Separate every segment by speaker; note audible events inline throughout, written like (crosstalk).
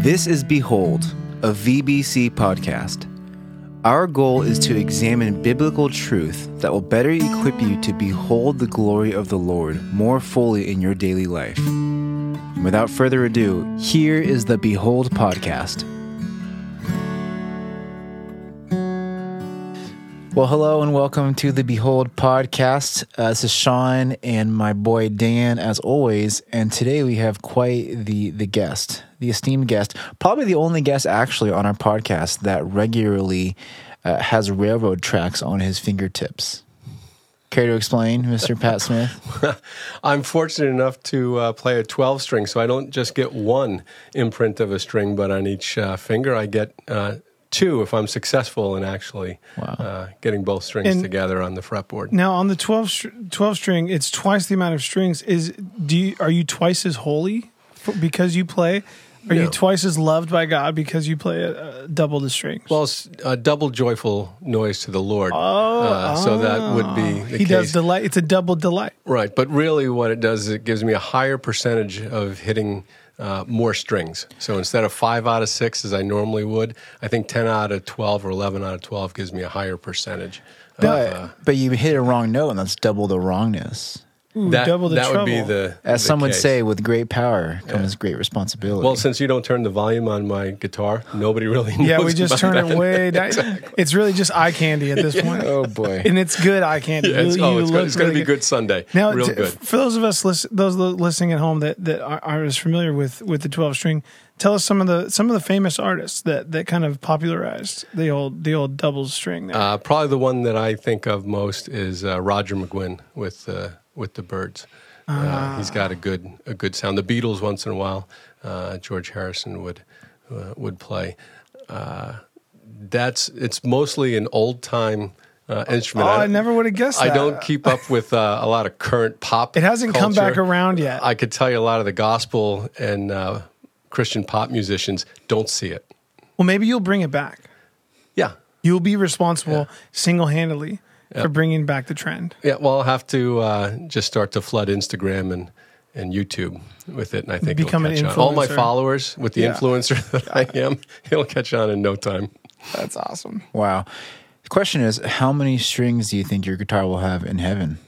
Speaker 1: This is Behold, a VBC podcast. Our goal is to examine biblical truth that will better equip you to behold the glory of the Lord more fully in your daily life. And without further ado, here is the Behold podcast. Well, hello and welcome to the Behold podcast. Uh, this is Sean and my boy Dan, as always. And today we have quite the the guest, the esteemed guest, probably the only guest actually on our podcast that regularly uh, has railroad tracks on his fingertips. Care to explain, Mr. (laughs) Pat Smith?
Speaker 2: I'm fortunate enough to uh, play a 12 string, so I don't just get one imprint of a string, but on each uh, finger I get uh, two if I'm successful in actually
Speaker 1: Wow.
Speaker 2: uh, getting both strings
Speaker 3: And-
Speaker 2: together on the fretboard.
Speaker 3: Now on the 12, str- 12 string, it's twice the amount of strings. Is do you, are you twice as holy for, because you play? Are you twice as loved by God because you play uh, double the strings?
Speaker 2: Well, it's a double joyful noise to the Lord. Oh, so that would be the
Speaker 3: he
Speaker 2: case.
Speaker 3: does delight. It's a double delight.
Speaker 2: Right, but really, what it does is it gives me a higher percentage of hitting uh, more strings. So instead of five out of six as I normally would, I think ten out of twelve or eleven out of twelve gives me a higher percentage. of,
Speaker 1: But,
Speaker 2: uh,
Speaker 1: but you hit a wrong note, and that's double the wrongness.
Speaker 3: Ooh,
Speaker 2: that
Speaker 3: double the
Speaker 2: that
Speaker 3: trouble.
Speaker 2: would be the
Speaker 1: As
Speaker 2: the
Speaker 1: some would
Speaker 2: case.
Speaker 1: say, with great power comes great responsibility.
Speaker 2: Well, since you don't turn the volume on my guitar, nobody really knows.
Speaker 3: yeah, we just turn
Speaker 2: that.
Speaker 3: it way down. (laughs) It's really just eye candy at this (laughs) point.
Speaker 1: oh boy.
Speaker 3: And it's good eye candy.
Speaker 2: Yeah, it's,
Speaker 3: You-
Speaker 2: oh, it's, good.
Speaker 3: look
Speaker 2: it's going to be good Sunday.
Speaker 3: Now,
Speaker 2: Real
Speaker 3: t-
Speaker 2: good.
Speaker 3: for those of us listen, those listening at home that that are, are as familiar with with the twelve string, tell us some of the some of the famous artists that that kind of popularized the old the old double string. There.
Speaker 2: Uh, probably the one that I think of most is uh, Roger McGuinn with uh, with the Byrds. Uh, he's got a good a good sound. The Beatles once in a while, uh, George Harrison would uh, would play. Uh, that's it's mostly an old time uh,
Speaker 3: oh,
Speaker 2: instrument.
Speaker 3: I, never would have guessed.
Speaker 2: I
Speaker 3: that.
Speaker 2: don't keep up with uh, a lot of current pop.
Speaker 3: It hasn't come back around yet.
Speaker 2: I could tell you a lot of the gospel and uh, Christian pop musicians don't see it.
Speaker 3: well, maybe you'll bring it back.
Speaker 2: Yeah,
Speaker 3: You'll be responsible single handedly
Speaker 2: Yeah.
Speaker 3: for bringing back the trend.
Speaker 2: Yeah, well, I'll have to uh, just start to flood Instagram and, and YouTube with it, and I think
Speaker 3: Become
Speaker 2: it'll
Speaker 3: an
Speaker 2: catch on. All my followers with the
Speaker 3: Yeah.
Speaker 2: influencer (laughs) that I am, it'll catch on in no time.
Speaker 3: That's awesome.
Speaker 1: Wow. The question is, how many strings do you think your guitar will have in heaven?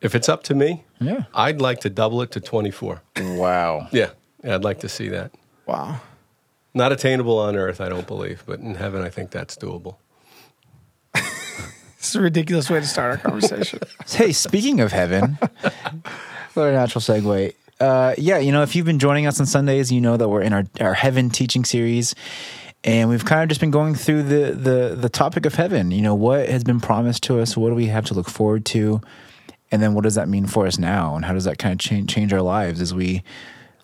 Speaker 2: If it's up to me,
Speaker 1: Yeah.
Speaker 2: I'd like to double it to 24.
Speaker 1: Wow.
Speaker 2: Yeah, yeah I'd like to see that.
Speaker 3: Wow.
Speaker 2: Not attainable on earth, I don't believe, but in heaven, I think that's doable.
Speaker 3: Is a ridiculous way to start our conversation. (laughs)
Speaker 1: Hey, speaking of heaven, what a natural segue. Uh, yeah, you know, if you've been joining us on Sundays, you know that we're in our, our heaven teaching series. And we've kind of just been going through the, the the topic of heaven. You know, what has been promised to us? What do we have to look forward to? And then what does that mean for us now? And how does that kind of change change our lives as we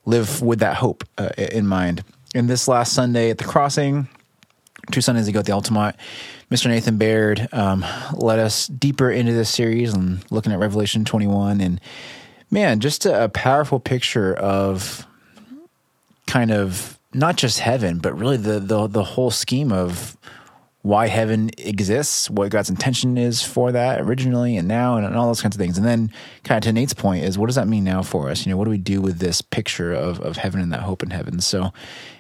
Speaker 1: live with that hope uh, in mind? And this last Sunday at the crossing, two Sundays ago at the Altamont, Mr. Nathan Baird um, led us deeper into this series and looking at Revelation 21. And man, just a, a powerful picture of kind of not just heaven, but really the, the, the whole scheme of why heaven exists, what God's intention is for that originally and now, and, and all those kinds of things. And then, kind of to Nate's point, is what does that mean now for us? You know, what do we do with this picture of, of heaven and that hope in heaven? So,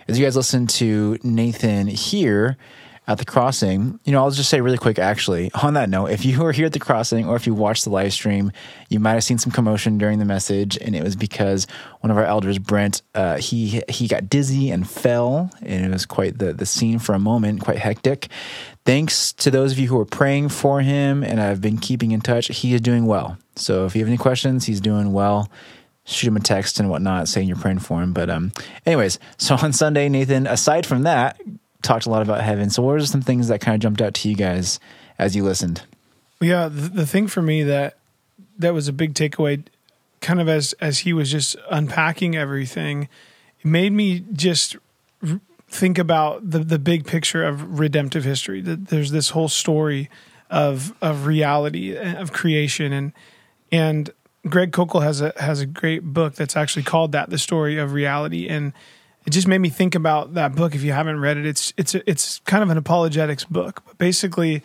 Speaker 1: as you guys listen to Nathan here at the crossing, you know, I'll just say really quick actually, on that note, if you were here at the crossing or if you watched the live stream, you might have seen some commotion during the message, and it was because one of our elders, Brent, uh, he he got dizzy and fell, and it was quite the, the scene for a moment, quite hectic. Thanks to those of you who are praying for him and I've been keeping in touch. He is doing well. So if you have any questions, he's doing well shoot him a text and whatnot saying you're praying for him. But um, anyways, so on Sunday, Nathan, aside from that, talked a lot about heaven. So what are some things that kind of jumped out to you guys as you listened?
Speaker 3: Yeah, the, the thing for me that that was a big takeaway, kind of as as he was just unpacking everything, it made me just r- think about the the big picture of redemptive history. That there's this whole story of of reality uh, of creation and and Greg Koukl has a has a great book that's actually called that the story of reality and it just made me think about that book if you haven't read it it's it's it's kind of an apologetics book but basically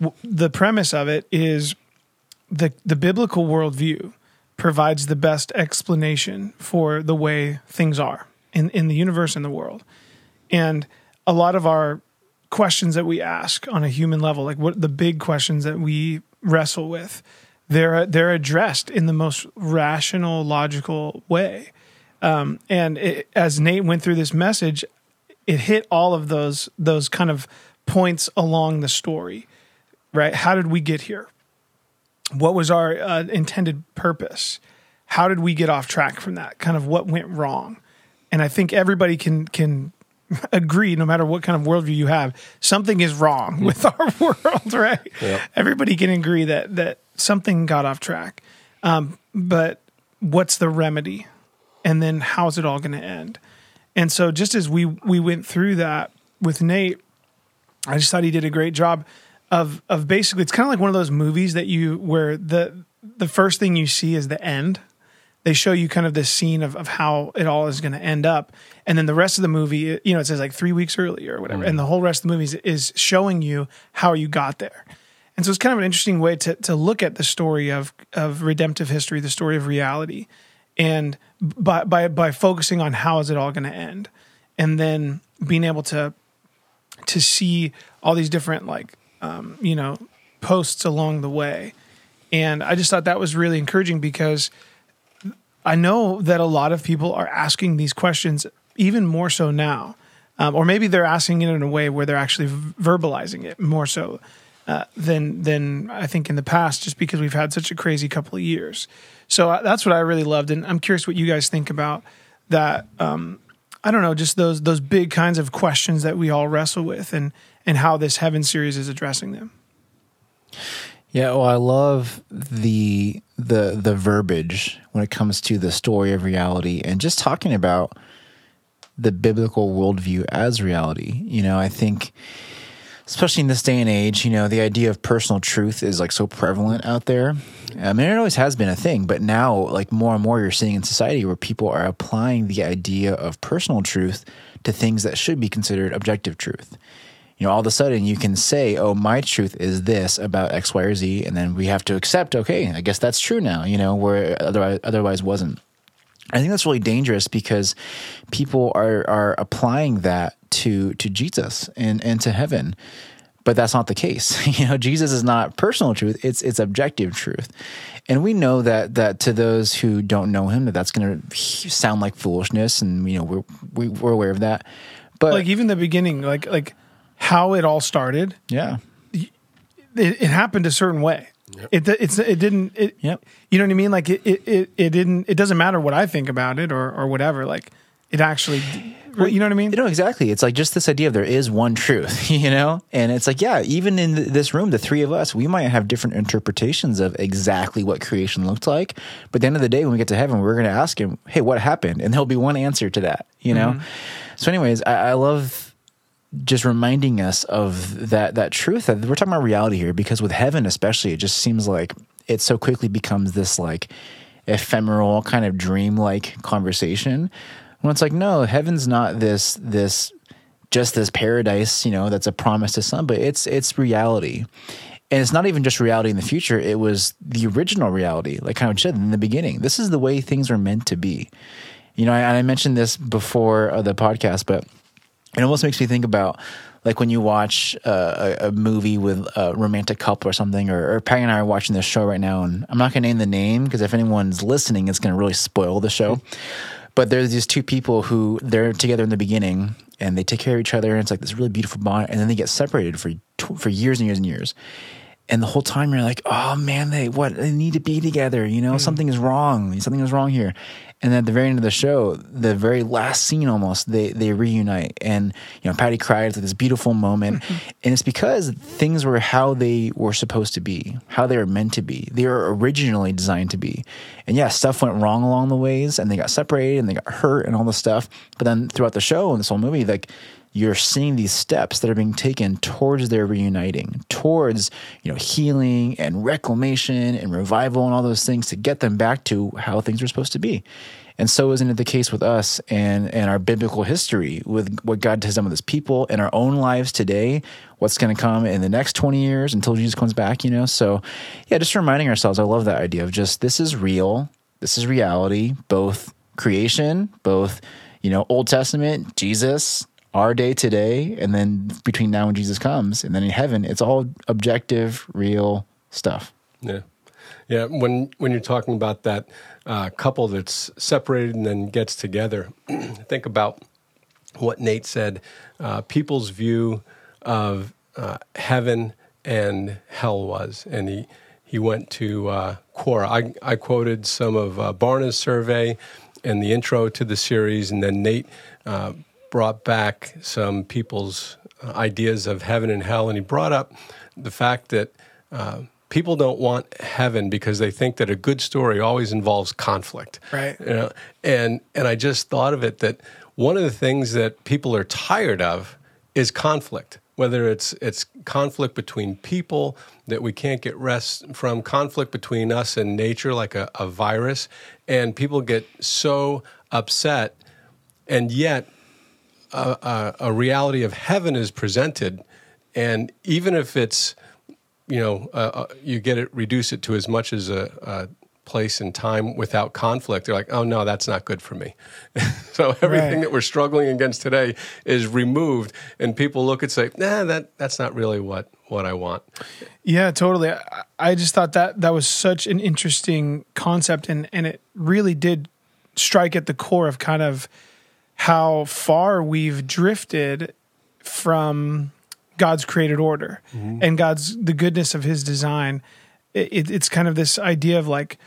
Speaker 3: w- the premise of it is the the biblical worldview provides the best explanation for the way things are in in the universe and the world. And a lot of our questions that we ask on a human level, like what the big questions that we wrestle with, they're they're addressed in the most rational, logical way. Um, and it, as Nate went through this message, it hit all of those those kind of points along the story. Right? How did we get here? What was our uh, intended purpose? How did we get off track from that? Kind of what went wrong? And I think everybody can can (laughs) agree, no matter what kind of worldview you have, something is wrong with (laughs) our world, right? Yep. Everybody can agree that that something got off track. Um, but what's the remedy? And then how's it all going to end? And so, just as we we went through that with Nate, I just thought he did a great job of of basically. It's kind of like one of those movies that you where the the first thing you see is the end they show you kind of this scene of, of how it all is going to end up. And then the rest of the movie, you know, it says like three weeks earlier or whatever. Mm-hmm. And the whole rest of the movie is, is, showing you how you got there. And so it's kind of an interesting way to, to look at the story of, of redemptive history, the story of reality. And by, by, by focusing on how is it all going to end. And then being able to, to see all these different like, um, you know, posts along the way. And I just thought that was really encouraging because – I know that a lot of people are asking these questions even more so now. Um, or maybe they're asking it in a way where they're actually verbalizing it more so uh, than than I think in the past, just because we've had such a crazy couple of years. So uh, that's what I really loved, and I'm curious what you guys think about that. Um, I don't know, just those those big kinds of questions that we all wrestle with, and and how this Heaven series is addressing them.
Speaker 1: Yeah, well, I love the the the verbiage when it comes to the story of reality and just talking about the biblical worldview as reality. You know, I think especially in this day and age, you know, the idea of personal truth is like so prevalent out there. I mean, it always has been a thing, but now, like more and more, you're seeing in society where people are applying the idea of personal truth to things that should be considered objective truth you know, all of a sudden you can say, oh, my truth is this about X, Y, or Z. And then we have to accept, okay, I guess that's true now, you know, where otherwise, otherwise wasn't. I think that's really dangerous because people are, are applying that to, to Jesus and, and to heaven. But that's not the case. (laughs) You know, Jesus is not personal truth; it's it's objective truth, and we know that that to those who don't know Him, that that's going to sound like foolishness, and you know we're we, are we are aware of that.
Speaker 3: But like even the beginning, like like how it all started.
Speaker 1: Yeah.
Speaker 3: It, it happened a certain way. Yep. It it's it didn't it yep. you know what I mean like it, it it it didn't it doesn't matter what I think about it or or whatever like it actually well, you know what I mean?
Speaker 1: You know exactly. It's like just this idea of there is one truth, (laughs) you know? And it's like, yeah, even in this room, the three of us, we might have different interpretations of exactly what creation looked like. But at the end of the day, when we get to heaven, we're going to ask him, hey, what happened? And there'll be one answer to that, you know? Mm-hmm. So, anyways, I, I love just reminding us of that that truth that we're talking about reality here because with heaven especially it just seems like it so quickly becomes this like ephemeral kind of dream-like conversation. When it's like no heaven's not this this just this paradise you know that's a promise to some but it's it's reality. And it's not even just reality in the future it was the original reality like kind of said in the beginning. This is the way things are meant to be. You know I, I mentioned this before uh, the podcast but it almost makes me think about like when you watch uh, a, a, movie with a romantic couple or something, or, or Patty and I are watching this show right now, and I'm not going to name the name because if anyone's listening, it's going to really spoil the show. But there's these two people who they're together in the beginning and they take care of each other, and it's like this really beautiful bond, and then they get separated for for years and years and years. And the whole time you're like, oh man, they what they need to be together. You know, mm. something is wrong. Something is wrong here. And at the very end of the show, the very last scene almost, they they reunite. And you know, Patty cried. It's like this beautiful moment. Mm-hmm. And it's because things were how they were supposed to be, how they were meant to be. They were originally designed to be. And yeah, stuff went wrong along the ways and they got separated and they got hurt and all this stuff. But then throughout the show and this whole movie, like you're seeing these steps that are being taken towards their reuniting, towards you know healing and reclamation and revival and all those things to get them back to how things were supposed to be. And so isn't it the case with us and, and our biblical history with what God has done with his people and our own lives today, what's going to come in the next 20 years until Jesus comes back, you know? So yeah, just reminding ourselves, I love that idea of just this is real. This is reality, both creation, both you know, Old Testament, Jesus, our day today, and then between now and Jesus comes, and then in heaven, it's all objective, real stuff.
Speaker 2: Yeah. Yeah, when when you're talking about that uh, couple that's separated and then gets together, (clears throat) think about what Nate said. Uh, people's view of uh, heaven and hell was, and he he went to uh, Quora. I, I quoted some of uh, Barna's survey in the intro to the series, and then Nate uh, brought back some people's uh, ideas of heaven and hell, and he brought up the fact that uh, people don't want heaven because they think that a good story always involves conflict.
Speaker 3: Right.
Speaker 2: You know, and and I just thought of it that one of the things that people are tired of is conflict. Whether it's it's conflict between people that we can't get rest from, conflict between us and nature, like a, a virus, and people get so upset, and yet a, a, a reality of heaven is presented, and even if it's you know, uh, uh, you get it, reduce it to as much as a, a, place and time without conflict. They're like, oh no, that's not good for me. (laughs) so everything right. that we're struggling against today is removed, and people look and say, nah, that that's not really what what I want.
Speaker 3: Yeah, totally. I, I just thought that that was such an interesting concept, and and it really did strike at the core of kind of how far we've drifted from God's created order mm-hmm. and God's the goodness of His design. It, it's kind of this idea of like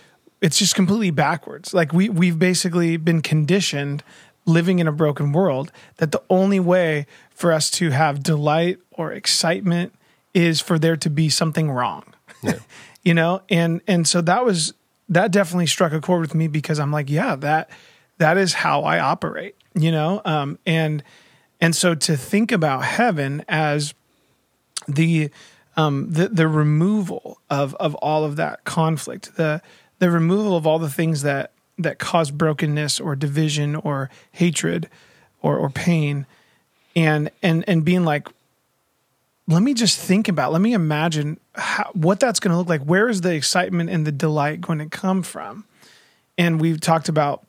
Speaker 3: it's just completely backwards. Like we we've basically been conditioned living in a broken world that the only way for us to have delight or excitement is for there to be something wrong. Yeah. (laughs) you know, and and so that was that definitely struck a chord with me because I'm like, yeah, that that is how I operate, you know? Um and and so to think about heaven as the um, the the removal of of all of that conflict, the the removal of all the things that that cause brokenness or division or hatred or or pain, and and and being like, let me just think about, let me imagine how, what that's going to look like. Where is the excitement and the delight going to come from? And we've talked about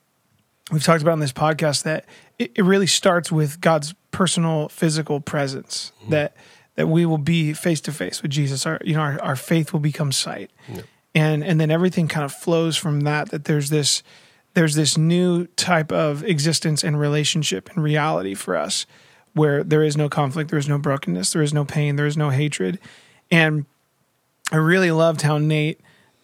Speaker 3: we've talked about in this podcast that it, it really starts with God's personal physical presence. Mm-hmm. That that we will be face to face with Jesus. Our you know our, our faith will become sight, yeah. and and then everything kind of flows from that. That there's this there's this new type of existence and relationship and reality for us, where there is no conflict, there is no brokenness, there is no pain, there is no hatred, and I really loved how Nate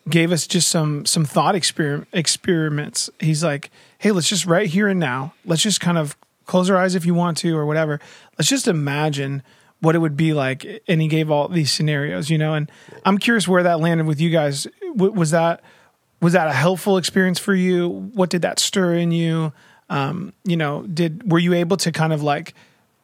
Speaker 3: gave us just some some thought experiment, experiments. He's like, "Hey, let's just right here and now. Let's just kind of close our eyes if you want to or whatever. Let's just imagine what it would be like. And he gave all these scenarios, you know. And I'm curious where that landed with you guys. Was that was that a helpful experience for you? What did that stir in you? Um, you know, did were you able to kind of like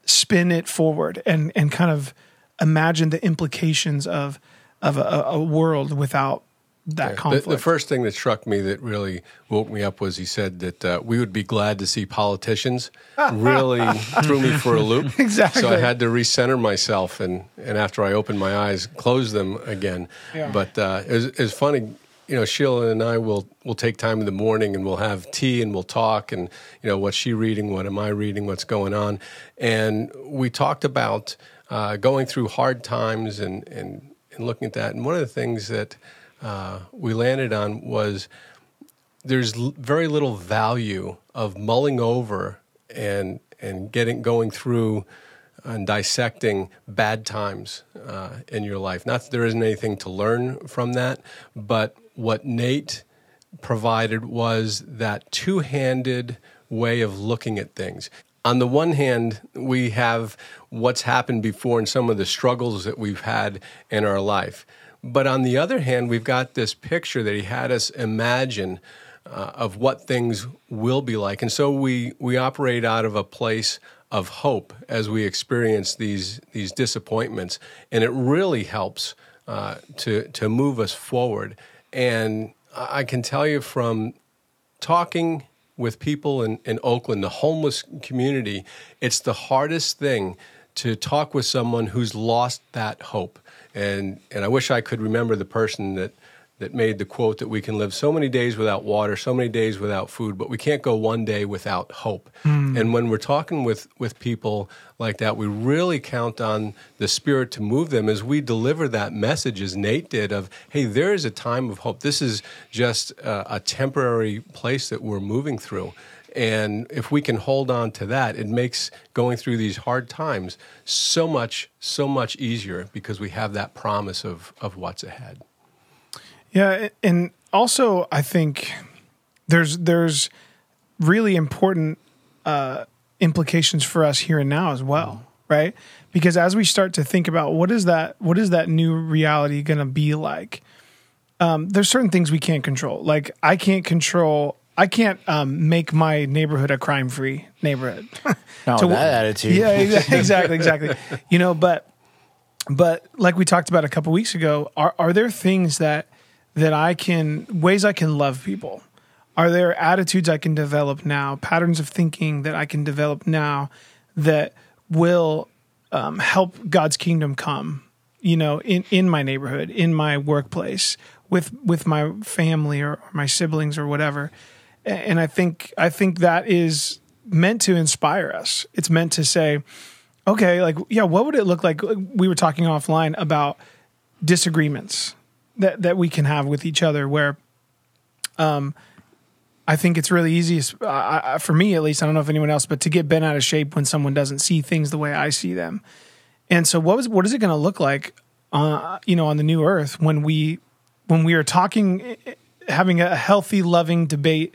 Speaker 3: spin it forward and and kind of imagine the implications of of a, a world without that yeah. conflict.
Speaker 2: The, the, first thing that struck me that really woke me up was he said that uh, we would be glad to see politicians. (laughs) really threw me for a loop. (laughs)
Speaker 3: Exactly.
Speaker 2: So I had to recenter myself, and, and after I opened my eyes, closed them again. Yeah. But uh, it, was, it funny. You know, Sheila and I will will take time in the morning and we'll have tea and we'll talk and you know what's she reading, what am I reading, what's going on, and we talked about uh, going through hard times and and and looking at that. And one of the things that uh, we landed on was there's l- very little value of mulling over and and getting going through and dissecting bad times uh, in your life. Not that there isn't anything to learn from that, but what Nate provided was that two-handed way of looking at things. On the one hand, we have what's happened before and some of the struggles that we've had in our life. But on the other hand, we've got this picture that he had us imagine uh, of what things will be like. And so we, we operate out of a place of hope as we experience these, these disappointments. And it really helps uh, to, to move us forward. And I can tell you from talking with people in, in Oakland, the homeless community, it's the hardest thing to talk with someone who's lost that hope and and I wish I could remember the person that that made the quote that we can live so many days without water, so many days without food, but we can't go one day without hope. Mm. And when we're talking with, with people like that, we really count on the Spirit to move them as we deliver that message, as Nate did, of, hey, there is a time of hope. This is just a, a temporary place that we're moving through. And if we can hold on to that, it makes going through these hard times so much, so much easier because we have that promise of, of what's ahead.
Speaker 3: Yeah. And also, I think there's, there's really important uh, implications for us here and now as well, right? Because as we start to think about what is that, what is that new reality going to be like? Um, there's certain things we can't control. Like I can't control I can't um, make my neighborhood a crime free neighborhood. (laughs)
Speaker 1: Not to, that attitude.
Speaker 3: Yeah, (laughs) exactly, exactly. you know, but but like we talked about a couple weeks ago, are are there things that that I can ways I can love people? Are there attitudes I can develop now, patterns of thinking that I can develop now that will um, help God's kingdom come? You know, in in my neighborhood, in my workplace, with with my family or, or my siblings or whatever and I think I think that is meant to inspire us. It's meant to say, okay, like yeah, what would it look like? We were talking offline about disagreements that that we can have with each other, where, um, I think it's really easy uh, for me at least. I don't know if anyone else, but to get bent out of shape when someone doesn't see things the way I see them. And so, what was what is it going to look like, uh, you know, on the new earth when we when we are talking having a healthy, loving debate,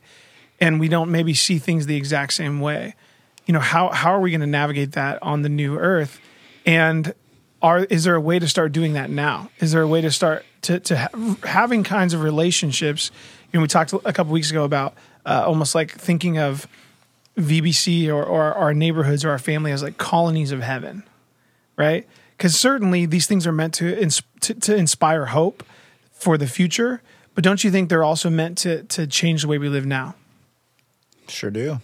Speaker 3: and we don't maybe see things the exact same way. You know, how how are we going to navigate that on the new earth? And are is there a way to start doing that now? Is there a way to start to to ha- having kinds of relationships? You know, we talked a couple weeks ago about uh, almost like thinking of VBC or, or our neighborhoods or our family as like colonies of heaven, right? Because certainly these things are meant to, ins- to to inspire hope for the future, but don't you think they're also meant to to change the way we live now?
Speaker 1: Sure do.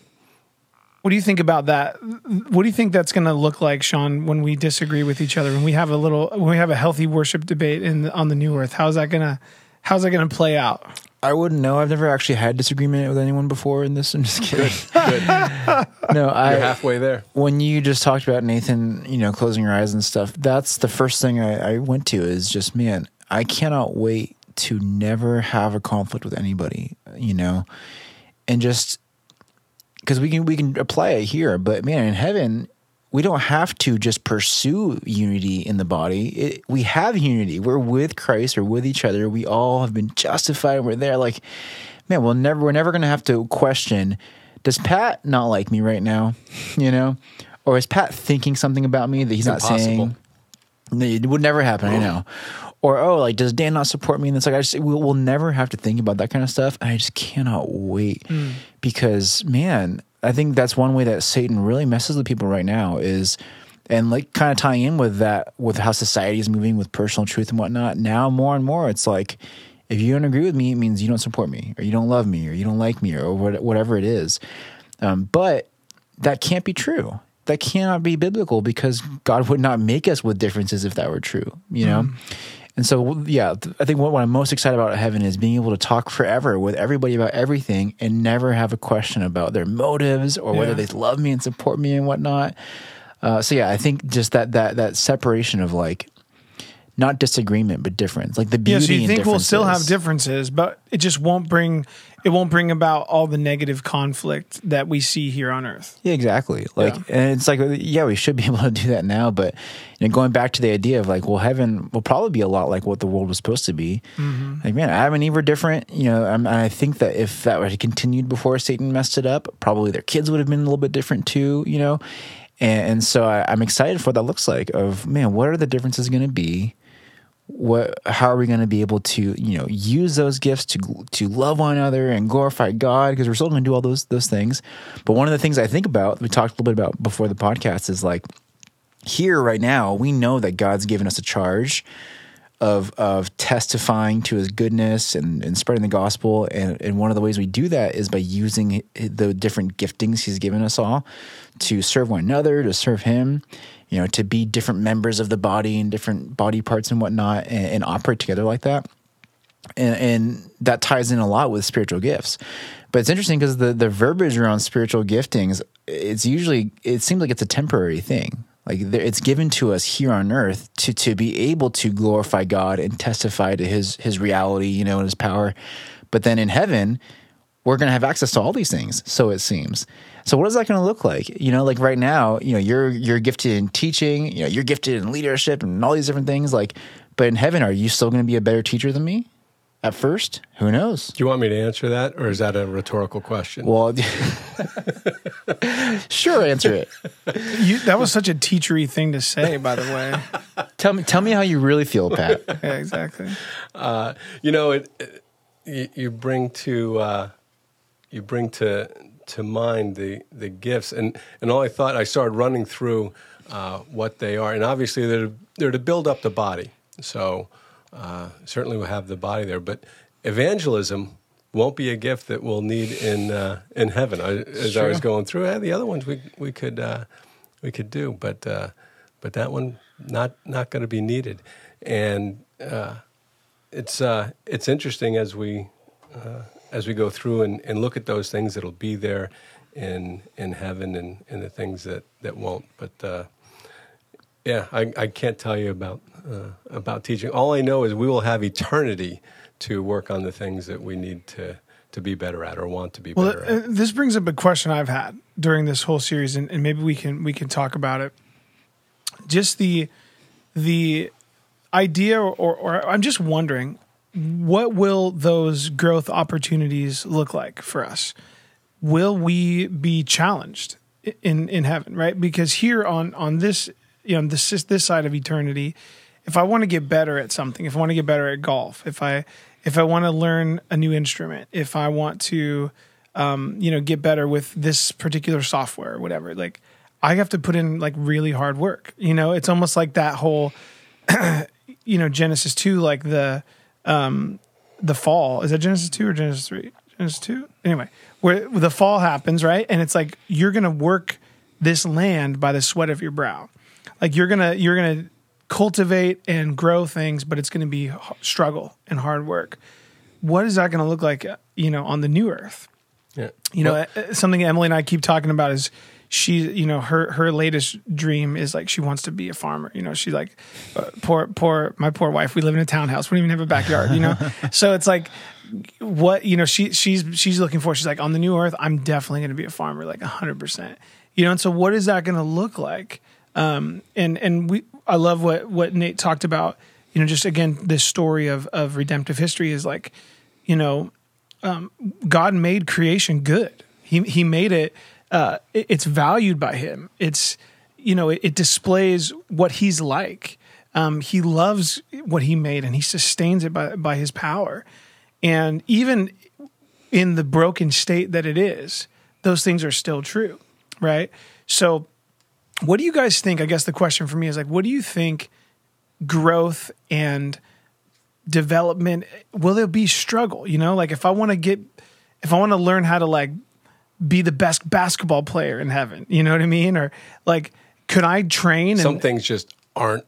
Speaker 3: What do you think about that? What do you think that's going to look like, Sean, when we disagree with each other? When we have a little, when we have a healthy worship debate in on the new earth, how's that gonna, how's that gonna play out?
Speaker 1: I wouldn't know. I've never actually had disagreement with anyone before in this. (laughs) I'm just kidding. Good. Good. (laughs) no, I,
Speaker 2: You're halfway there.
Speaker 1: When you just talked about Nathan, you know, closing your eyes and stuff, that's the first thing I, I went to is just, man, I cannot wait to never have a conflict with anybody, you know, and just because we can we can apply it here, but man, in heaven, we don't have to just pursue unity in the body. It, we have unity. We're with Christ or with each other. We all have been justified. We're there. Like, man, we'll never we're never gonna have to question. Does Pat not like me right now? You know, or is Pat thinking something about me that he's not saying? It would never happen. I know or oh like does dan not support me and it's like i just we'll, we'll never have to think about that kind of stuff and i just cannot wait mm. because man i think that's one way that satan really messes with people right now is and like kind of tying in with that with how society is moving with personal truth and whatnot now more and more it's like if you don't agree with me it means you don't support me or you don't love me or you don't like me or whatever it is um, but that can't be true that cannot be biblical because god would not make us with differences if that were true you know mm. And so, yeah, I think what, what I'm most excited about heaven is being able to talk forever with everybody about everything and never have a question about their motives or yeah. whether they love me and support me and whatnot. Uh, so yeah, I think just that that that separation of like not disagreement but difference, like the beauty. Yeah, so
Speaker 3: you think we'll still have differences, but it just won't bring it won't bring about all the negative conflict that we see here on earth.
Speaker 1: Yeah, exactly. Like, yeah. and it's like, yeah, we should be (laughs) able to do that now, but you know, going back to the idea of like, well, heaven will probably be a lot like what the world was supposed to be. Mm-hmm. Like, man, Adam and Eve were different. You know, and I think that if that had continued before Satan messed it up, probably their kids would have been a little bit different too. You know, and, and so I, I'm excited for what that looks like. Of man, what are the differences going to be? What how are we going to be able to you know use those gifts to to love one another and glorify God? Because we're still going to do all those those things. But one of the things I think about we talked a little bit about before the podcast is like here right now we know that God's given us a charge of of testifying to his goodness and, and spreading the gospel. And, and one of the ways we do that is by using the different giftings he's given us all to serve one another to serve him you know, to be different members of the body and different body parts and whatnot and, and operate together like that. and, and that ties in a lot with spiritual gifts. But it's interesting because the the verbiage around spiritual giftings, it's usually it seems like it's a temporary thing. Like it's given to us here on earth to to be able to glorify God and testify to His His reality, you know, and His power. But then in heaven, we're going to have access to all these things. So it seems. So what is that going to look like? You know, like right now, you know, you're you're gifted in teaching, you know, you're gifted in leadership and all these different things. Like, but in heaven, are you still going to be a better teacher than me? At first, who knows?
Speaker 2: Do you want me to answer that, or is that a rhetorical question?
Speaker 1: Well, (laughs) sure, answer it.
Speaker 3: You, that was such a teachery thing to say, by the way. (laughs)
Speaker 1: tell me, tell me how you really feel, Pat.
Speaker 3: yeah, exactly.
Speaker 2: Uh, you know, it, it, you, you, bring to uh, you bring to to mind the the gifts, and and all I thought I started running through uh, what they are, and obviously they're they're to build up the body. So uh, certainly we'll have the body there. But evangelism won't be a gift that we'll need in uh, in heaven. I, as I was going through, eh, the other ones we we could uh, we could do, but uh, but that one not not going to be needed. And uh, it's uh, it's interesting as we as we go through and, and look at those things that'll be there in in heaven and, and the things that, that won't. But yeah, I, I can't tell you about uh, about teaching. All I know is we will have eternity to work on the things that we need to to be better at or want to be well, better at.
Speaker 3: Uh, this brings up a question I've had during this whole series, and, and maybe we can we can talk about it. Just the the idea, or, or I'm just wondering, what will those growth opportunities look like for us? Will we be challenged in in heaven? Right, because here on on this you know this this side of eternity if I want to get better at something, if I want to get better at golf, if I if I want to learn a new instrument, if I want to um, you know get better with this particular software or whatever, like I have to put in like really hard work. You know, it's almost like that whole (clears throat) you know Genesis 2 like the um the fall. Is that Genesis 2 or Genesis 3? Genesis 2? Anyway, where the fall happens, right? And it's like you're going to work this land by the sweat of your brow. Like you're going to you're going to cultivate and grow things, but it's going to be struggle and hard work. What is that going to look like, uh, you know, on the new earth? Yeah. You know, well, uh, something Emily and I keep talking about is she, you know, her her latest dream is like she wants to be a farmer. You know, she's like, uh, poor poor my poor wife. We live in a townhouse. We don't even have a backyard. You know, (laughs) so it's like what you know she she's she's looking for. She's like on the new earth. I'm definitely going to be a farmer, like hundred percent. You know, and so what is that going to look like? Um, and and we I love what what Nate talked about. You know, just again, this story of of redemptive history is like, you know, um, God made creation good. He he made it. Uh, it, It's valued by Him. It's you know, it, it displays what He's like. Um, he loves what He made, and He sustains it by by His power. And even in the broken state that it is, those things are still true, right? So what do you guys think? I guess the question for me is like, what do you think growth and development will there be struggle? You know, like if I want to get, if I want to learn how to like be the best basketball player in heaven, you know what I mean? Or like, could I train?
Speaker 2: Some and, things just aren't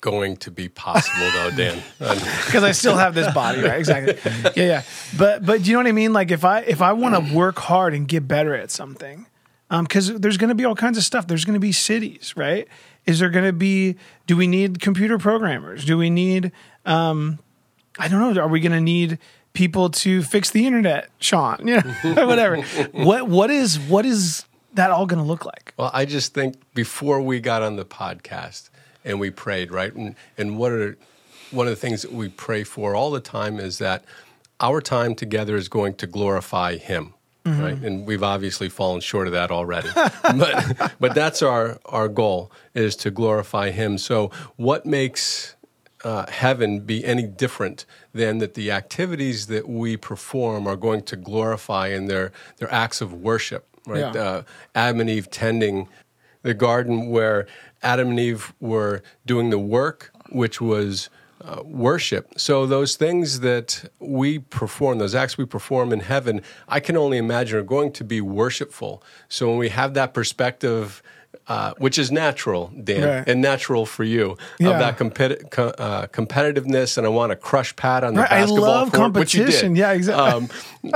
Speaker 2: going to be possible though, Dan. (laughs)
Speaker 3: Because I still have this body, right? Exactly. (laughs) Yeah, yeah. But but you know what I mean? Like if I if I want to work hard and get better at something, um, because um, there's going to be all kinds of stuff. There's going to be cities, right? Is there going to be? Do we need computer programmers? Do we need? Um, I don't know. Are we going to need people to fix the internet, Sean? Yeah, (laughs) whatever. what what is what is that all going to look like?
Speaker 2: Well, I just think before we got on the podcast and we prayed, right? And and what are one of the things that we pray for all the time is that our time together is going to glorify Him Mm-hmm. Right, and we've obviously fallen short of that already, (laughs) but but that's our our goal is to glorify Him. So, what makes uh, heaven be any different than that the activities that we perform are going to glorify in their their acts of worship? Right, yeah. uh, Adam and Eve tending the garden where Adam and Eve were doing the work, which was uh, worship. So those things that we perform, those acts we perform in heaven, I can only imagine are going to be worshipful. So when we have that perspective uh, which is natural, Dan,
Speaker 3: Right.
Speaker 2: and natural for you
Speaker 3: Yeah.
Speaker 2: of that competi- co- uh, competitiveness, and I want to crush Pat on the
Speaker 3: Right, I
Speaker 2: basketball
Speaker 3: love
Speaker 2: court, which you did.
Speaker 3: competition. Yeah, exactly.
Speaker 2: Um,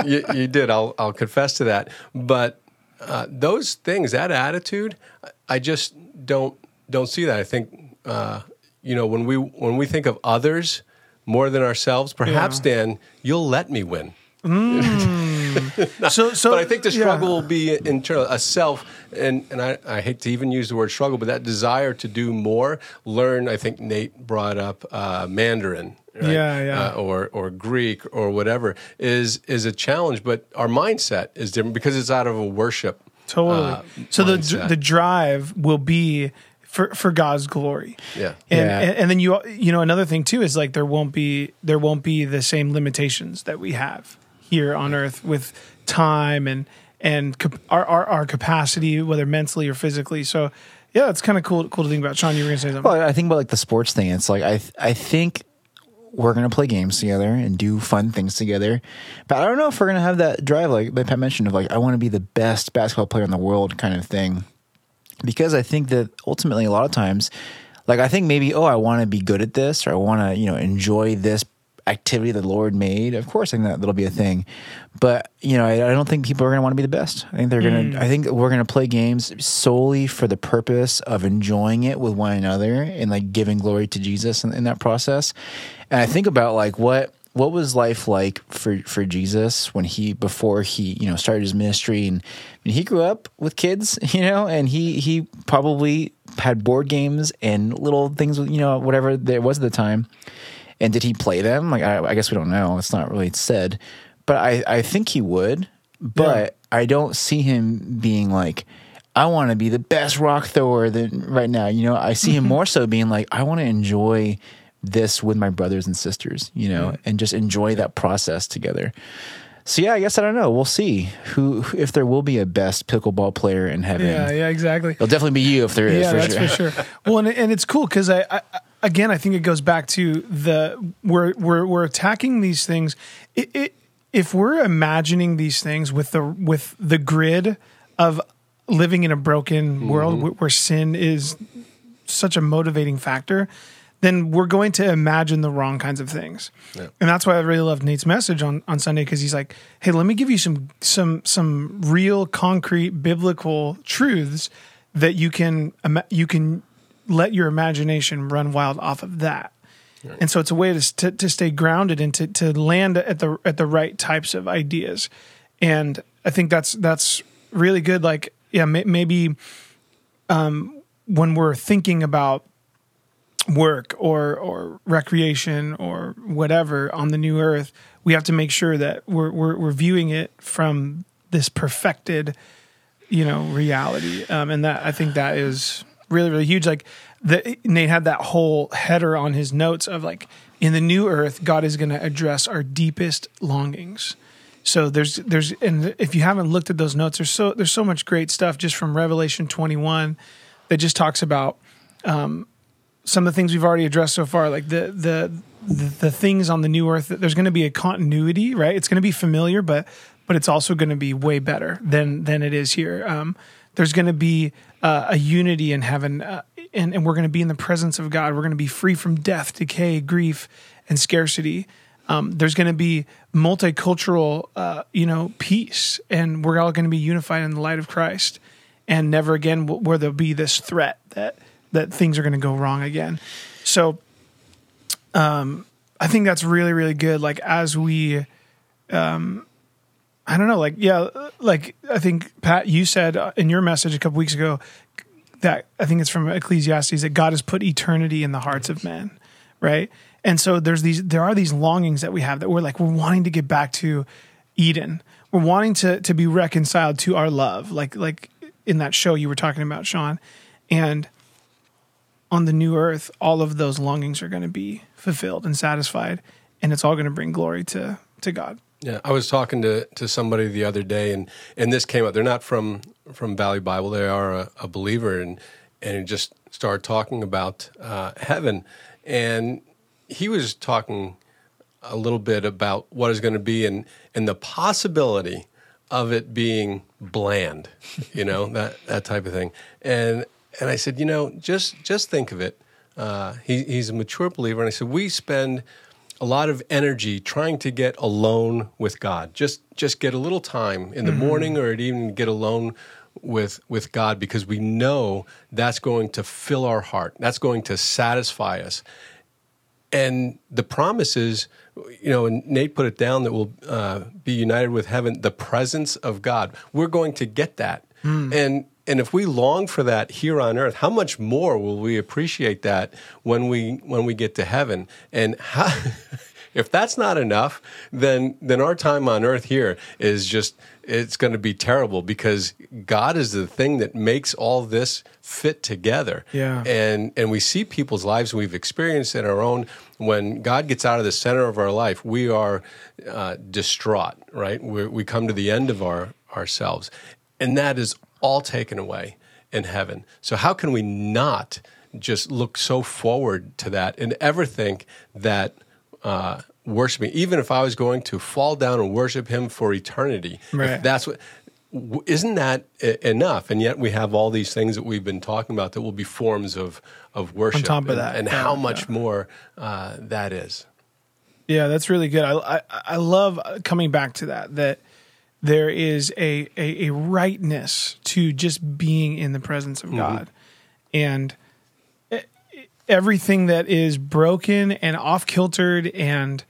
Speaker 2: you, you did. I'll I'll confess to that. But uh, those things, that attitude, I just don't don't see that. I think uh, you know when we when we think of others more than ourselves, perhaps Dan, you'll let me win. (laughs)
Speaker 3: So, so
Speaker 2: but I think the
Speaker 3: yeah.
Speaker 2: struggle will be internal, a self, and, and I, I hate to even use the word struggle, but that desire to do more, learn. I think Nate brought up uh, Mandarin, right?
Speaker 3: Yeah, yeah.
Speaker 2: Uh, or or Greek or whatever is is a challenge. But our mindset is different because it's out of a worship.
Speaker 3: Totally.
Speaker 2: uh,
Speaker 3: so the the drive will be for for God's glory.
Speaker 2: Yeah.
Speaker 3: And,
Speaker 1: Yeah.
Speaker 3: and and then you you know another thing too is like there won't be there won't be the same limitations that we have here on earth with time and and our, our our capacity whether mentally or physically. So yeah, it's kind of cool cool to think about. Sean, you were to say something.
Speaker 1: Well, I think about like the sports thing. It's like I I think we're gonna play games together and do fun things together, but I don't know if we're gonna have that drive like like Pat mentioned of like I want to be the best basketball player in the world kind of thing, because I think that ultimately a lot of times, like I think maybe oh I want to be good at this or I want to you know enjoy this activity the Lord made. Of course, I think that that'll be a thing, but you know I, I don't think people are gonna want to be the best. I think they're gonna. Mm. I think we're gonna play games solely for the purpose of enjoying it with one another and like giving glory to Jesus in, in that process. And I think about like what what was life like for for Jesus when he before he you know started his ministry and mean, he grew up with kids (laughs) you know and he he probably had board games and little things you know whatever there was at the time and did he play them like I, I guess we don't know it's not really said but I I think he would but I don't see him being like I want to be the best rock thrower than right now you know I see him (laughs) more so being like I want to enjoy this with my brothers and sisters, you know, and just enjoy that process together. So yeah, I guess I don't know. We'll see who who- if there will be a best pickleball player in heaven.
Speaker 3: yeah, yeah, exactly.
Speaker 1: It'll definitely be you if there is.
Speaker 3: yeah,
Speaker 1: for
Speaker 3: that's
Speaker 1: sure.
Speaker 3: for sure. Well, and, and it's cool because I, I, again, I think it goes back to the we're we're we're attacking these things. It, it, if we're imagining these things with the with the grid of living in a broken mm-hmm. world wh- where sin is such a motivating factor, then we're going to imagine the wrong kinds of things. And that's why I really loved Nate's message on, on Sunday because he's like, "Hey, let me give you some some some real concrete biblical truths that you can you can let your imagination run wild off of that." And so it's a way to, to to stay grounded and to to land at the at the right types of ideas. And I think that's that's really good like yeah, may, maybe um when we're thinking about work or or recreation or whatever on the new earth, we have to make sure that we're we're, we're viewing it from this perfected, you know, reality. Um, and that I think that is really really huge. Like the, Nate had that whole header on his notes of like in the new earth, God is going to address our deepest longings. So there's there's and if you haven't looked at those notes, there's so there's so much great stuff just from Revelation 21 that just talks about um, some of the things we've already addressed so far, like the the the, the things on the new earth. That There's going to be a continuity, right? It's going to be familiar, but but it's also going to be way better than than it is here. Um, there's going to be uh, a unity in heaven, uh, and and we're going to be in the presence of God. We're going to be free from death, decay, grief, and scarcity. Um, there's going to be multicultural, uh, you know, peace, and we're all going to be unified in the light of Christ, and never again w- where there'll be this threat that that things are going to go wrong again. So, um, I think that's really really good. Like as we, um, I don't know, like yeah, like I think Pat, you said uh, in your message a couple weeks ago that I think it's from Ecclesiastes that God has put eternity in the hearts of men, right? And so there's these there are these longings that we have that we're like we're wanting to get back to Eden. We're wanting to to be reconciled to our love, like like in that show you were talking about, Sean. And on the new earth, all of those longings are going to be fulfilled and satisfied, and it's all going to bring glory to to God.
Speaker 2: Yeah, I was talking to, to somebody the other day, and, and this came up. They're not from, from Valley Bible. They are a, a believer, and and just started talking about uh, heaven, and he was talking a little bit about what is going to be, and and the possibility of it being bland, (laughs) you know that that type of thing. And and I said, you know, just just think of it. Uh, he, he's a mature believer, and I said we spend a lot of energy trying to get alone with God. Just just get a little time in the mm-hmm. morning or at even get alone with with God because we know that's going to fill our heart. That's going to satisfy us. And the promise is, you know, and Nate put it down that we'll uh, be united with heaven, the presence of God. We're going to get that. Mm. And and if we long for that here on earth, how much more will we appreciate that when we when we get to heaven? And how, (laughs) if that's not enough, then then our time on earth here is just it's going to be terrible because God is the thing that makes all this fit together.
Speaker 3: Yeah.
Speaker 2: And and we see people's lives we've experienced in our own when God gets out of the center of our life, we are uh, distraught, right? we we come to the end of our ourselves. And that is all taken away in heaven. So, how can we not just look so forward to that and ever think that uh, worshiping, even if I was going to fall down and worship Him for eternity, right. that's what. Isn't that enough? And yet we have all these things that we've been talking about that will be forms of of worship.
Speaker 3: On top of
Speaker 2: and,
Speaker 3: that,
Speaker 2: and yeah, how much yeah. more uh, that is.
Speaker 3: Yeah, that's really good. I, I I love coming back to that. That there is a, a, a rightness to just being in the presence of mm-hmm. God. And everything that is broken and off kiltered and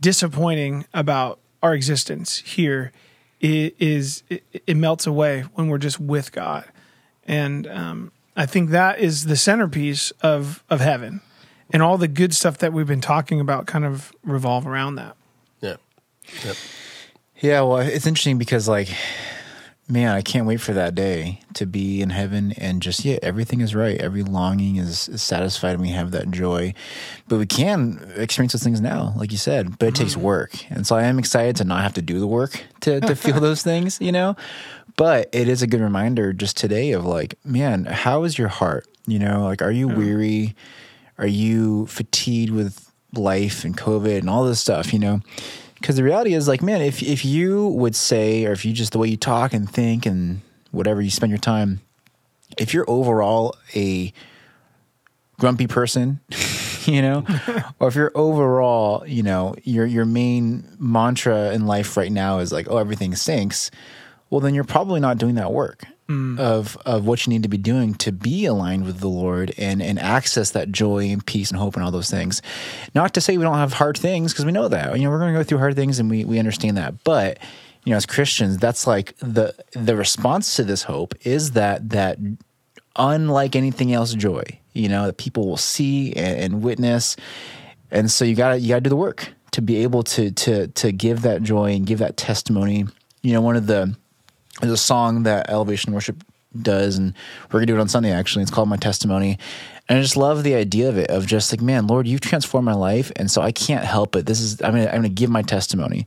Speaker 3: disappointing about our existence here is it, it, melts away when we're just with God. And um, I think that is the centerpiece of, of heaven. And all the good stuff that we've been talking about kind of revolve around that.
Speaker 2: Yeah. Yep.
Speaker 1: Yeah, well, it's interesting because like man, I can't wait for that day to be in heaven and just yeah, everything is right. Every longing is, is satisfied and we have that joy. But we can experience those things now, like you said, but it mm-hmm. takes work. And so I am excited to not have to do the work to to feel those (laughs) things, you know? But it is a good reminder just today of like, man, how is your heart? You know, like are you weary? Are you fatigued with life and COVID and all this stuff, you know? Because the reality is, like, man, if if you would say, or if you just the way you talk and think and whatever you spend your time, if you're overall a grumpy person, (laughs) you know, (laughs) or if you're overall, you know, your your main mantra in life right now is like, oh, everything sinks. Well, then you're probably not doing that work mm. of of what you need to be doing to be aligned with the Lord and and access that joy and peace and hope and all those things. Not to say we don't have hard things because we know that you know we're going to go through hard things and we we understand that, but you know as Christians that's like the the response to this hope is that that unlike anything else joy you know that people will see and, and witness and so you gotta you gotta do the work to be able to to to give that joy and give that testimony you know one of the there's a song that Elevation Worship does, and we're gonna do it on Sunday. Actually, it's called "My Testimony," and I just love the idea of it. Of just like, man, Lord, you've transformed my life, and so I can't help it. This is I'm gonna I'm gonna give my testimony,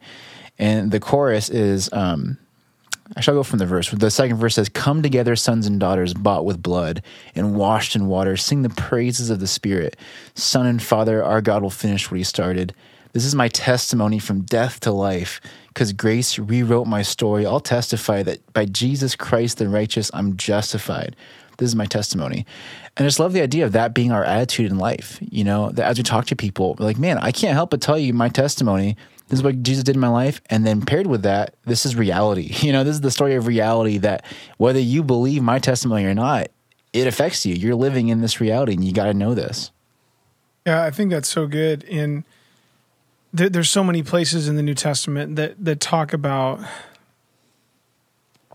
Speaker 1: and the chorus is. um I shall go from the verse. The second verse says, Come together, sons and daughters, bought with blood and washed in water. Sing the praises of the Spirit. Son and Father, our God will finish what He started. This is my testimony from death to life because grace rewrote my story. I'll testify that by Jesus Christ the righteous, I'm justified. This is my testimony. And I just love the idea of that being our attitude in life. You know, that as we talk to people, we're like, man, I can't help but tell you my testimony. This is what Jesus did in my life. And then paired with that, this is reality. (laughs) You know, this is the story of reality that whether you believe my testimony or not, it affects you. You're living in this reality and you got to know this.
Speaker 3: Yeah, I think that's so good. In there, there's so many places in the New Testament that that talk about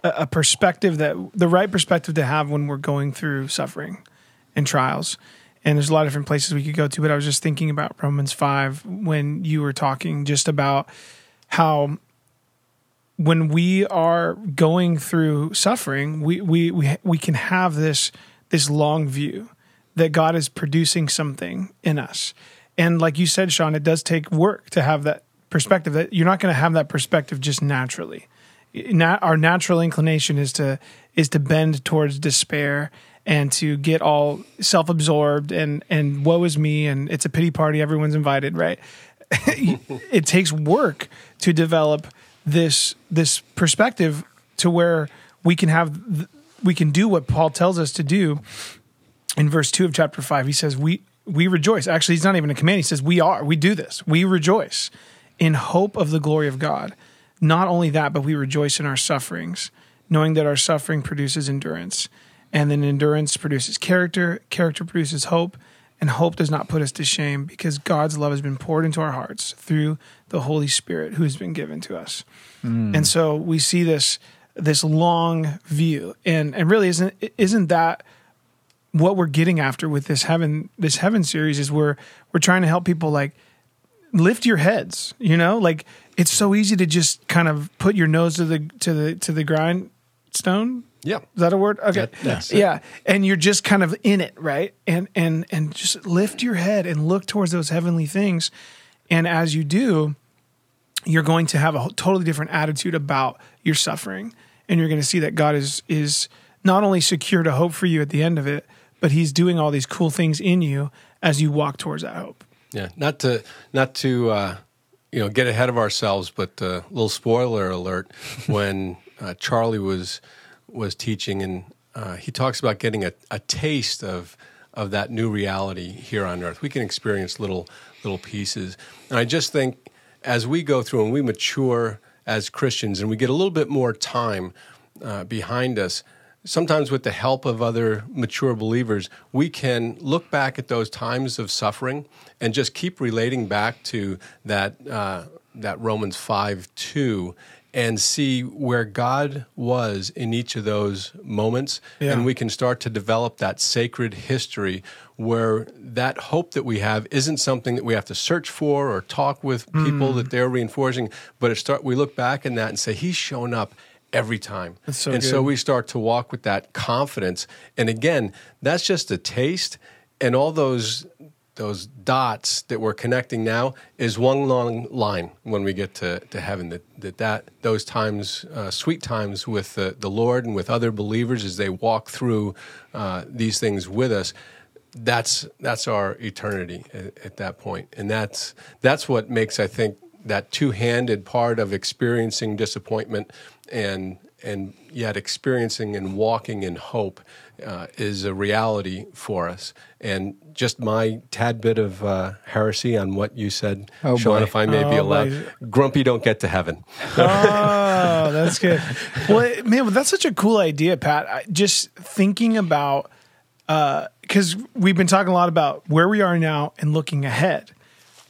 Speaker 3: a, a perspective that the right perspective to have when we're going through suffering and trials. And there's a lot of different places we could go to, but I was just thinking about Romans 5 when you were talking just about how when we are going through suffering, we we we we can have this this long view that God is producing something in us. And like you said, Sean, it does take work to have that perspective. That you're not going to have that perspective just naturally. our natural inclination is to is to bend towards despair and to get all self-absorbed and and woe is me and it's a pity party. Everyone's invited, right? (laughs) it takes work to develop this this perspective to where we can have we can do what Paul tells us to do in verse 2 of chapter 5 he says we we rejoice. Actually he's not even a command. He says we are. We do this. We rejoice in hope of the glory of God. Not only that but we rejoice in our sufferings knowing that our suffering produces endurance and then endurance produces character. Character produces hope and hope does not put us to shame because God's love has been poured into our hearts through the Holy Spirit who has been given to us. Mm. And so we see this this long view. And and really isn't isn't that what we're getting after with this heaven this heaven series is we're we're trying to help people like lift your heads you know like it's so easy to just kind of put your nose to the to the to the grindstone
Speaker 2: yeah.
Speaker 3: Is that a word? Okay.
Speaker 2: That,
Speaker 3: yeah. And you're just kind of in it, right? And and and just lift your head and look towards those heavenly things. And as you do, you're going to have a totally different attitude about your suffering. And you're going to see that God is is not only secured a hope for you at the end of it, but he's doing all these cool things in you as you walk towards that hope.
Speaker 2: Yeah. Not to not to uh you know get ahead of ourselves, but a uh, little spoiler alert (laughs) when uh, Charlie was was teaching, and uh, he talks about getting a, a taste of of that new reality here on earth. We can experience little little pieces, and I just think as we go through and we mature as Christians, and we get a little bit more time uh, behind us. Sometimes, with the help of other mature believers, we can look back at those times of suffering and just keep relating back to that uh, that Romans five two and see where God was in each of those moments. Yeah. And we can start to develop that sacred history where that hope that we have isn't something that we have to search for or talk with people mm. that they're reinforcing, but it start we look back in that and say, He's shown up every time.
Speaker 3: So
Speaker 2: and
Speaker 3: good.
Speaker 2: so we start to walk with that confidence. And again, that's just a taste. And all those those dots that we're connecting now is one long line when we get to, to heaven that, that, that those times uh, sweet times with the, the lord and with other believers as they walk through uh, these things with us that's that's our eternity at, at, that point and that's that's what makes i think that two-handed part of experiencing disappointment and and yet experiencing and walking in hope uh, is a reality for us. And just my tad bit of uh, heresy on what you said, oh, Sean, boy. if I may oh, be allowed. Boy. Grumpy don't get to heaven.
Speaker 3: oh, (laughs) that's good. Well, man, that's such a cool idea, Pat. I, just thinking about, because uh, we've been talking a lot about where we are now and looking ahead.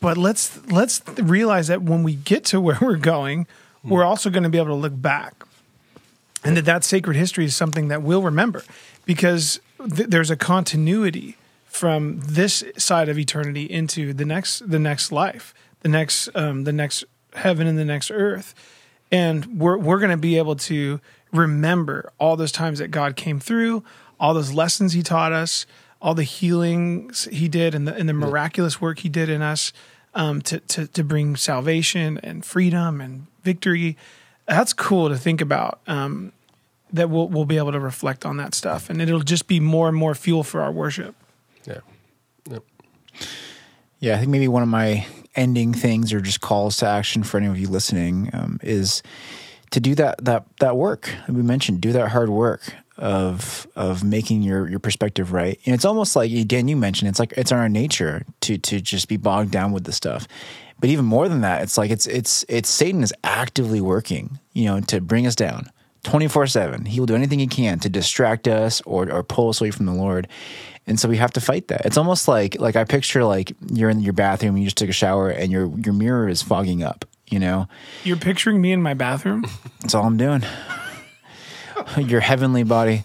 Speaker 3: But let's let's realize that when we get to where we're going, we're also going to be able to look back. And that that sacred history is something that we'll remember because th- there's a continuity from this side of eternity into the next the next life the next um, the next heaven and the next earth. And we're we're going to be able to remember all those times that God came through all those lessons he taught us all the healings he did and the, and the miraculous work he did in us um, to, to to bring salvation and freedom and victory that's cool to think about. Um, that we'll we'll be able to reflect on that stuff, and it'll just be more and more fuel for our worship.
Speaker 2: Yeah. Yep.
Speaker 1: Yeah, I think maybe one of my ending things or just calls to action for any of you listening um, is to do that that that work that we mentioned. Do that hard work of of making your your perspective right. And it's almost like Dan, you mentioned it's like it's our nature to to just be bogged down with the stuff. But even more than that, it's like it's it's it's Satan is actively working, you know, to bring us down. 24 7. He will do anything he can to distract us or, or pull us away from the Lord. And so we have to fight that. It's almost like like I picture like you're in your bathroom, you just took a shower, and your your mirror is fogging up. You know,
Speaker 3: you're picturing me in my bathroom.
Speaker 1: That's all I'm doing. (laughs) your heavenly body.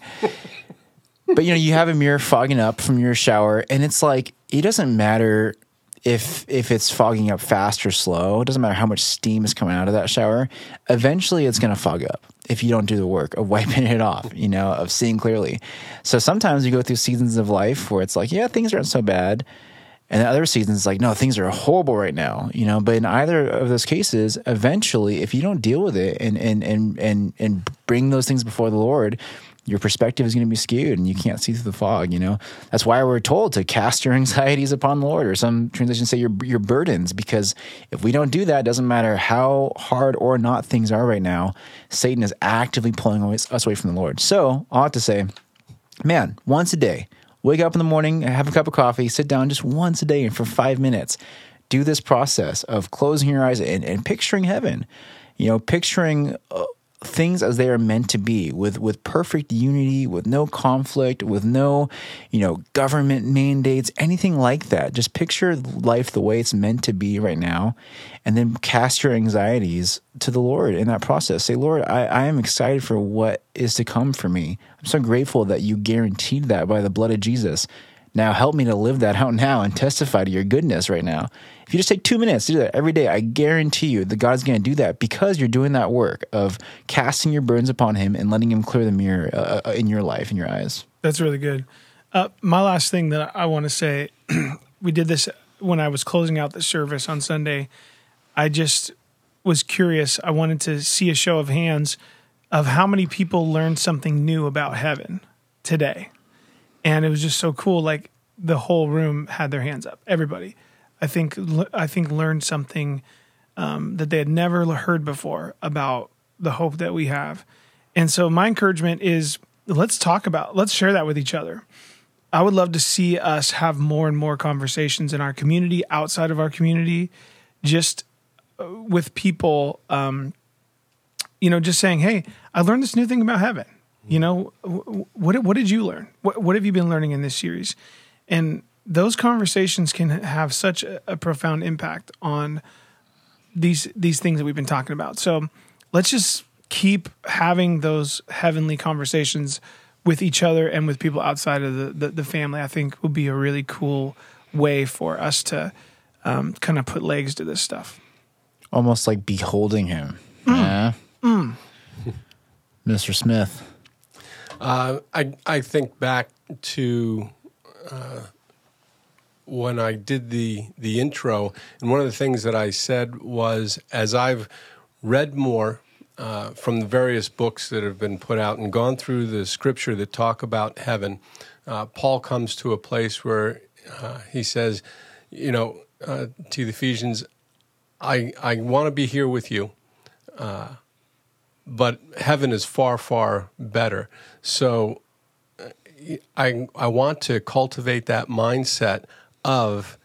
Speaker 1: But you know, you have a mirror fogging up from your shower, and it's like it doesn't matter if if it's fogging up fast or slow, it doesn't matter how much steam is coming out of that shower, eventually it's going to fog up if you don't do the work of (laughs) wiping it off, you know, of seeing clearly. So sometimes you go through seasons of life where it's like, yeah, things aren't so bad. And the other seasons, like, no, things are horrible right now, you know. But in either of those cases, eventually, if you don't deal with it and and and and and bring those things before the Lord, your perspective is going to be skewed and you can't see through the fog, you know? That's why we're told to cast your (laughs) anxieties upon the Lord, or some translations say your, your burdens, because if we don't do that, it doesn't matter how hard or not things are right now, Satan is actively pulling us away from the Lord. So I ought to say, man, once a day, wake up in the morning, have a cup of coffee, sit down just once a day and for five minutes, do this process of closing your eyes and, and picturing heaven. You know, picturing uh, things as they are meant to be with with perfect unity with no conflict with no you know government mandates anything like that. Just picture life the way it's meant to be right now and then cast your anxieties to the lord in that process. Say lord i, I am excited for what is to come for me. I'm so grateful that you guaranteed that by the blood of jesus. Now help me to live that out now and testify to your goodness right now. If you just take two minutes to do that every day, I guarantee you that God's going to do that because you're doing that work of casting your burdens upon Him and letting Him clear the mirror uh, uh in your life, in your eyes.
Speaker 3: That's really good. Uh, my last thing that I want to say, (clears throat) we did this when I was closing out the service on Sunday. I just was curious. I wanted to see a show of hands of how many people learned something new about heaven today and it was just so cool. Like the whole room had their hands up. Everybody, I think, I think learned something um, that they had never heard before about the hope that we have. And so my encouragement is let's talk about, let's share that with each other. I would love to see us have more and more conversations in our community, outside of our community, just uh, with people, um, you know, just saying, "Hey, I learned this new thing about heaven." You know, what what did you learn? What what have you been learning in this series? And those conversations can have such a, a profound impact on these these things that we've been talking about. So let's just keep having those heavenly conversations with each other and with people outside of the, the, the family. I think would be a really cool way for us to um, kind of put legs to this stuff.
Speaker 1: Almost like beholding him. Mm. Yeah. Mm. (laughs) Mr. Smith.
Speaker 2: Uh, I I think back to uh, when I did the the intro, and one of the things that I said was, as I've read more uh, from the various books that have been put out and gone through the scripture that talk about heaven, uh, Paul comes to a place where uh, he says, you know, uh, to the Ephesians, I I want to be here with you but heaven is far, far better. So I, I want to cultivate that mindset of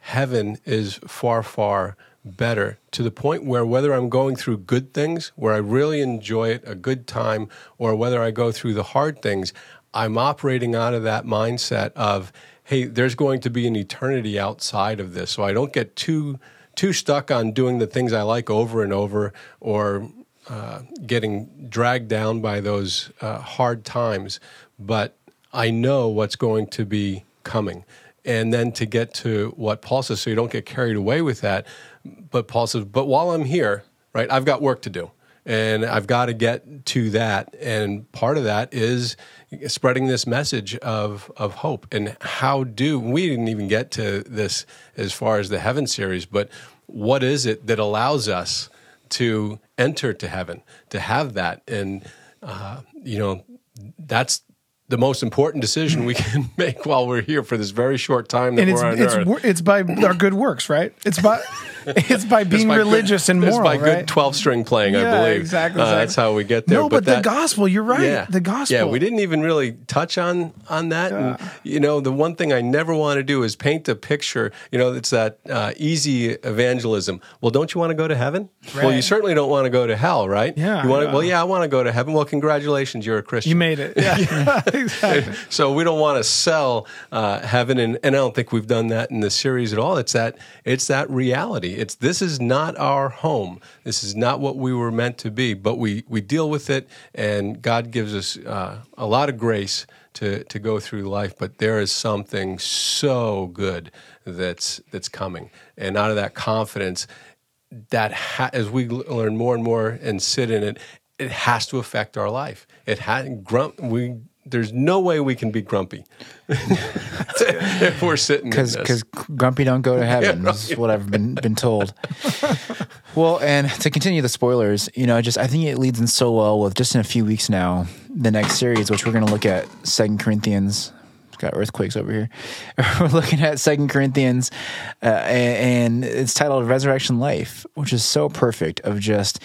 Speaker 2: heaven is far, far better to the point where whether I'm going through good things, where I really enjoy it, a good time, or whether I go through the hard things, I'm operating out of that mindset of, hey, there's going to be an eternity outside of this. So I don't get too too stuck on doing the things I like over and over or uh, getting dragged down by those uh, hard times, but I know what's going to be coming. And then to get to what Paul says, so you don't get carried away with that. But Paul says, but while I'm here, right, I've got work to do. And I've got to get to that. And part of that is spreading this message of, of hope. And how do we didn't even get to this as far as the heaven series, but what is it that allows us to enter to heaven, to have that. And, uh, you know, that's the most important decision we can (laughs) make while we're here for this very short time that
Speaker 3: and
Speaker 2: we're on
Speaker 3: it's,
Speaker 2: earth.
Speaker 3: It's by our good works, right? It's by (laughs) it's by being it's by religious
Speaker 2: good,
Speaker 3: and moral.
Speaker 2: It's by
Speaker 3: right?
Speaker 2: good twelve string playing,
Speaker 3: yeah,
Speaker 2: I believe.
Speaker 3: Exactly, exactly.
Speaker 2: Uh, that's how we get there.
Speaker 3: No, but, but that, the gospel. You're right. Yeah, the gospel.
Speaker 2: Yeah, we didn't even really touch on on that. Yeah. And, you know, the one thing I never want to do is paint a picture. You know, it's that uh, easy evangelism. Well, don't you want to go to heaven? Right. Well, you certainly don't want to go to hell, right?
Speaker 3: Yeah.
Speaker 2: You want
Speaker 3: yeah.
Speaker 2: well, yeah, I want to go to heaven. Well, congratulations, you're a Christian.
Speaker 3: You made it. (laughs) Yeah, exactly. (laughs)
Speaker 2: so we don't want to sell uh, heaven, and, and I don't think we've done that in the series at all. It's that it's that reality. It's this is not our home. This is not what we were meant to be, but we, we deal with it, and God gives us uh, a lot of grace to, to go through life. But there is something so good that's, that's coming. And out of that confidence, that ha- as we learn more and more and sit in it, it has to affect our life. It has grump. We there's no way we can be grumpy (laughs) if we're sitting
Speaker 1: because because grumpy don't go to heaven. Yeah, right. is what I've been been told. (laughs) well, and to continue the spoilers, you know, I just I think it leads in so well with just in a few weeks now. the next series, which we're going to look at Second Corinthians. It's got earthquakes over here. (laughs) we're looking at Second Corinthians, uh, and, and it's titled Resurrection Life, which is so perfect. Of just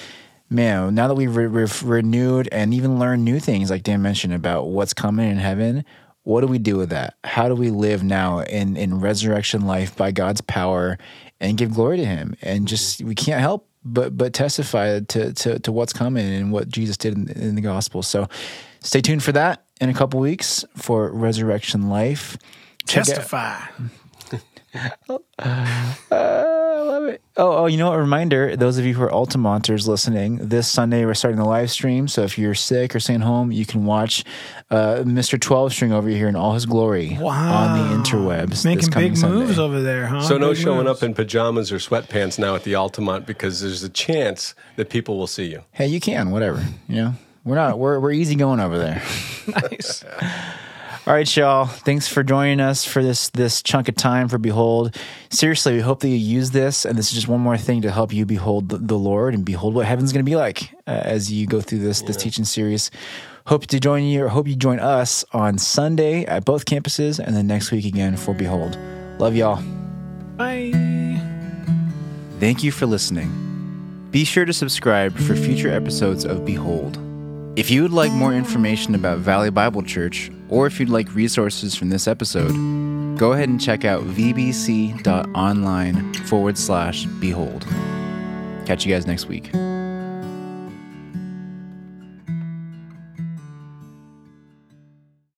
Speaker 1: man, now that we've re- re- renewed and even learned new things, like Dan mentioned about what's coming in heaven, what do we do with that? How do we live now in in resurrection life by God's power and give glory to Him? And just we can't help but but testify to to, to what's coming and what Jesus did in, in the gospel. So stay tuned for that in a couple weeks for resurrection life.
Speaker 3: Testify.
Speaker 1: uh, I love it. Oh, oh, you know what? Reminder: those of you who are Altamonters listening, this Sunday we're starting the live stream. So if you're sick or staying home, you can watch uh, Mr. Twelve String over here in all his glory
Speaker 3: wow.
Speaker 1: on the interwebs.
Speaker 3: Making big
Speaker 1: Sunday.
Speaker 3: moves over there, huh?
Speaker 2: So no
Speaker 3: big
Speaker 2: showing
Speaker 3: moves.
Speaker 2: up in pajamas or sweatpants now at the Altamont because there's a chance that people will see you.
Speaker 1: Hey, you can whatever. You know, we're not we're we're easy going over there. (laughs)
Speaker 3: nice. (laughs)
Speaker 1: All right, y'all. Thanks for joining us for this this chunk of time for Behold. Seriously, we hope that you use this, and this is just one more thing to help you behold the, the Lord and behold what heaven's going to be like uh, as you go through this this teaching series. Hope to join you, or hope you join us on Sunday at both campuses, and then next week again for Behold. Love y'all.
Speaker 3: Bye.
Speaker 1: Thank you for listening. Be sure to subscribe for future episodes of Behold. If you would like more information about Valley Bible Church, or if you'd like resources from this episode, go ahead and check out vbc.online forward slash behold. Catch you guys next week.